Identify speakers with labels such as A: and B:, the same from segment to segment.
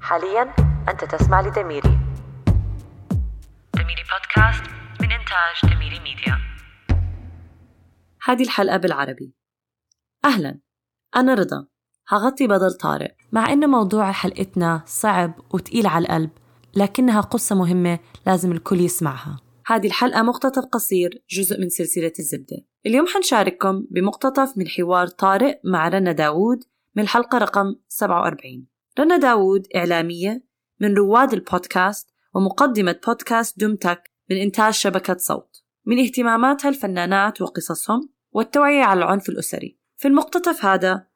A: حاليا أنت تسمع لدميري. دميري بودكاست من إنتاج دميري ميديا. هذه الحلقة بالعربي. أهلا أنا رضا. هغطي بدل طارق. مع إنه موضوع حلقتنا صعب وتقيل على القلب لكنها قصة مهمة لازم الكل يسمعها. هذه الحلقة مقتطف قصير جزء من سلسلة الزبدة. اليوم حنشارككم بمقتطف من حوار طارق مع رنا داوود من الحلقة رقم 47 رنا داوود إعلامية من رواد البودكاست ومقدمة بودكاست دمتك من إنتاج شبكة صوت. من اهتماماتها الفنانات وقصصهم والتوعية على العنف الأسري. في المقتطف هذا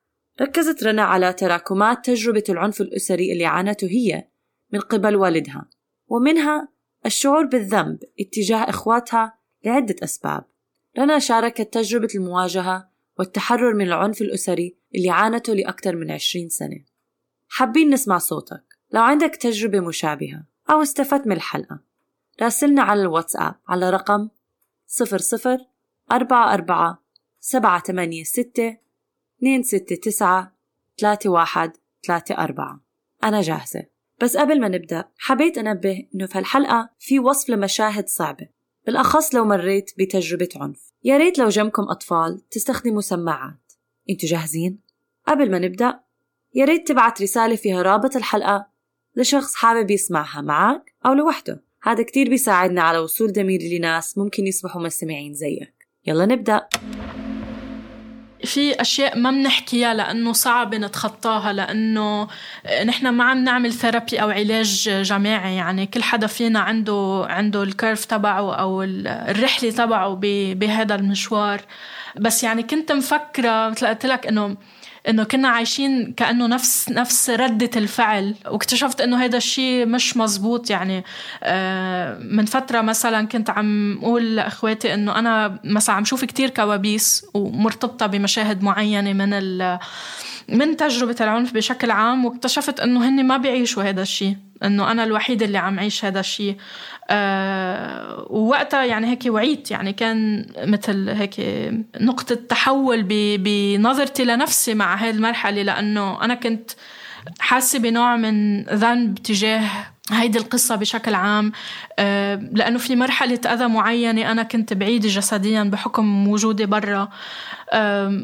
A: ركزت رنا على تراكمات تجربة العنف الأسري اللي عانته هي من قبل والدها ومنها الشعور بالذنب اتجاه إخواتها لعدة أسباب. رنا شاركت تجربة المواجهة والتحرر من العنف الأسري اللي عانته لأكثر من عشرين سنة. حابين نسمع صوتك. لو عندك تجربة مشابهة أو استفدت من الحلقة راسلنا على الواتساب على رقم صفر صفر أربعة أربعة سبعة ثمانية ستة اثنين ستة تسعة ثلاثة واحد ثلاثة أربعة. أنا جاهزة. بس قبل ما نبدأ حبيت أنبه إنه في هالحلقة في وصف لمشاهد صعبة بالأخص لو مريت بتجربة عنف. يا ريت لو جنبكم أطفال تستخدموا سماعات. أنتوا جاهزين؟ قبل ما نبدأ يا ريت تبعت رسالة فيها رابط الحلقة لشخص حابب يسمعها معك أو لوحده. هذا كتير بيساعدنا على وصول دمير لناس ممكن يصبحوا مستمعين زيك. يلا نبدأ.
B: في أشياء ما بنحكيها لأنه صعب نتخطاها لأنه نحن ما عم نعمل therapy أو علاج جماعي. يعني كل حدا فينا عنده عنده ال curve تبعه أو الرحلة تبعه بهذا المشوار. بس يعني كنت مفكرة مثل قلت لك إنه إنه كنا عايشين كأنه نفس نفس ردة الفعل. واكتشفت إنه هذا الشيء مش مزبوط يعني آه، من فترة مثلا كنت عم أقول لإخواتي إنه أنا مثلا عم شوف كتير كوابيس ومرتبطة بمشاهد معينة من من تجربة العنف بشكل عام واكتشفت إنه هن ما بيعيشوا هذا الشيء إنه أنا الوحيدة اللي عم عيش هذا الشيء أه ووقتها يعني هيك وعيت يعني كان مثل هيك نقطة تحول بنظرتي لنفسي مع هذه المرحلة لأنه أنا كنت حاسة بنوع من ذنب تجاه هيدي القصة بشكل عام أه لأنه في مرحلة أذى معينة أنا كنت بعيدة جسديا بحكم وجودي برا.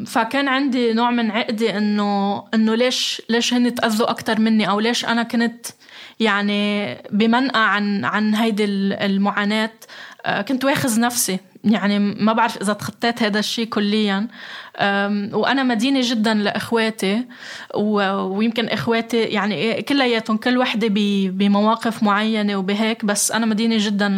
B: فكان عندي نوع من عقدي إنه إنه ليش ليش هن تأذوا أكتر مني؟ أو ليش أنا كنت يعني بمنأى عن عن هيدي المعاناة؟ آه، كنت واخذ نفسي. يعني ما بعرف إذا تخطيت هذا الشيء كليا. وأنا مدينة جدا لإخواتي ويمكن إخواتي يعني كلياتهم كل وحدة بمواقف معينة وبهيك بس أنا مدينة جدا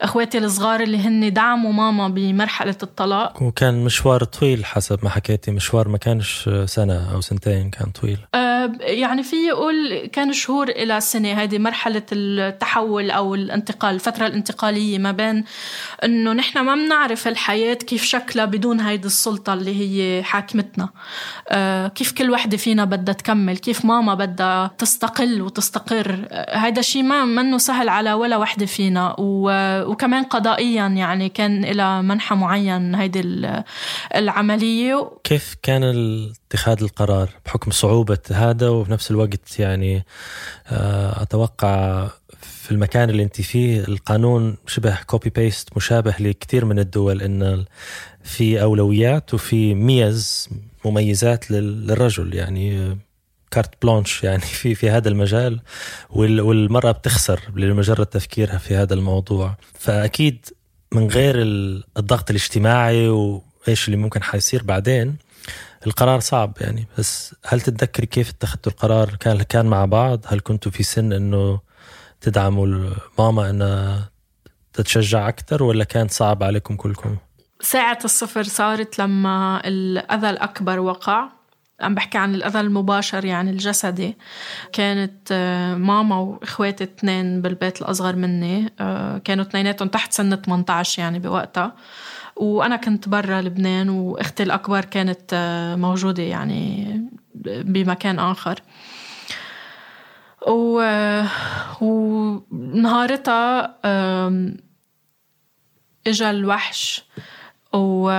B: لإخواتي الصغار اللي هن دعموا ماما بمرحلة الطلاق.
C: وكان مشوار طويل حسب ما حكيتي مشوار ما كانش سنة أو سنتين كان طويل.
B: أه يعني في يقول كان شهور إلى سنة هذه مرحلة التحول أو الانتقال الفترة الانتقالية ما بين إنه نحن ما بنعرف الحياة كيف شكلها بدون هيدي السلطة اللي هي حاكمتنا. آه كيف كل وحدة فينا بدها تكمل؟ كيف ماما بدها تستقل وتستقر؟ آه هيدا الشيء ما منه سهل على ولا وحدة فينا. وكمان قضائيا يعني كان إلى منحى معين هيدي العملية.
C: كيف كان اتخاذ القرار بحكم صعوبة هذا وبنفس الوقت يعني آه، أتوقع في المكان اللي أنت فيه القانون شبه copy paste مشابه لكثير من الدول إن في أولويات وفي ميز مميزات للرجل يعني carte blanche يعني في في هذا المجال والمرأة بتخسر لمجرد تفكيرها في هذا الموضوع. فأكيد من غير الضغط الاجتماعي وإيش اللي ممكن حيصير بعدين القرار صعب يعني بس هل تتذكري كيف اتخذتوا القرار؟ كان كان مع بعض؟ هل كنتوا في سن إنه تدعموا ماما إنها تتشجع أكثر ولا كان صعب عليكم كلكم؟
B: ساعة الصفر صارت لما الأذى الأكبر وقع. عم بحكي عن الأذى المباشر يعني الجسدي. كانت آه، ماما وإخواتي اثنين بالبيت الأصغر مني آه، كانوا اثنيناتهم تحت سن 18 يعني بوقتها. وأنا كنت برا لبنان وأختي الأكبر كانت آه، موجودة يعني بمكان آخر. و... ونهارتها إجا الوحش و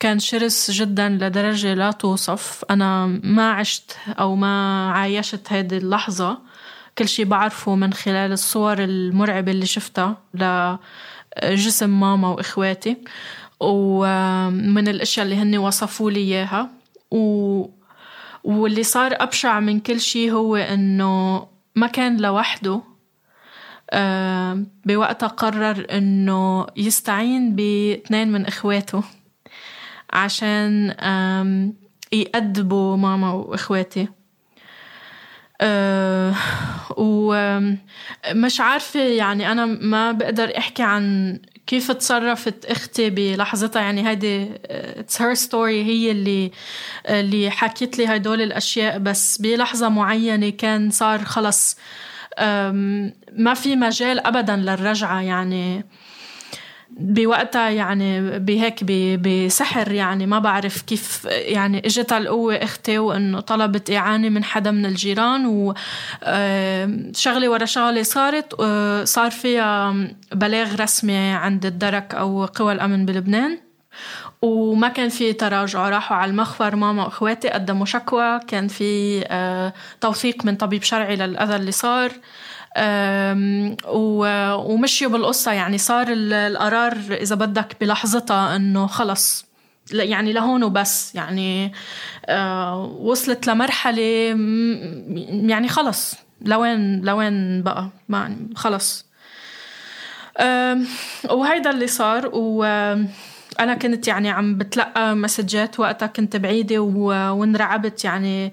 B: كان شرس جدا لدرجة لا توصف. أنا ما عشت أو ما عايشت هذه اللحظة. كل شي بعرفه من خلال الصور المرعبة اللي شفتها لجسم ماما وإخواتي ومن الأشياء اللي هن وصفوا لي إياها. و... واللي صار أبشع من كل شي هو إنه ما كان لوحده بوقتها قرر إنه يستعين باثنين من إخواته عشان يأدبوا ماما وإخواتي. أه ومش عارفة يعني أنا ما بقدر أحكي عن كيف تصرفت أختي بلحظتها. يعني هيدي it's her story هي اللي اللي حكيت لي هدول الأشياء. بس بلحظة معينة كان صار خلص ما في مجال ابدا للرجعة. يعني بوقتها يعني بهيك بسحر يعني ما بعرف كيف يعني اجتها القوة أختي وإنه طلبت إعانة من حدا من الجيران وشغلة ورا شغلة صارت صار فيها بلاغ رسمي عند الدرك أو قوى الأمن بلبنان. وما كان في تراجع. راحوا على المخفر ماما وإخواتي قدموا شكوى. كان في توثيق من طبيب شرعي للأذى اللي صار. ومشيوا بالقصة. يعني صار القرار إذا بدك بلحظتها إنه خلص. يعني لهون وبس. يعني آه، وصلت لمرحلة يعني خلص. لوين لوين بقى؟ ما خلص. وهيدا اللي صار. و أنا كنت يعني عم بتلقى مسجات وقتها كنت بعيدة وانرعبت يعني.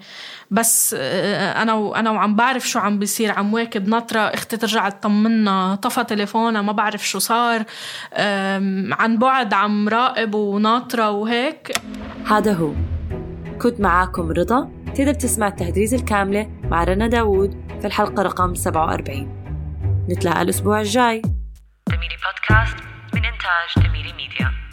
B: بس آه، أنا وأنا وعم بعرف شو عم بيصير. عم واكب ناطرة أختي ترجع تطمنا. طفى تليفونها. ما بعرف شو صار. عن بعد عم راقب وناطرة وهيك.
A: هذا هو. كنت معاكم رضا. تقدر تسمع التهدريز الكاملة مع رنا داوود في الحلقة رقم 47 نتلاقى الأسبوع الجاي.
D: دميري بودكاست من إنتاج دميري ميديا.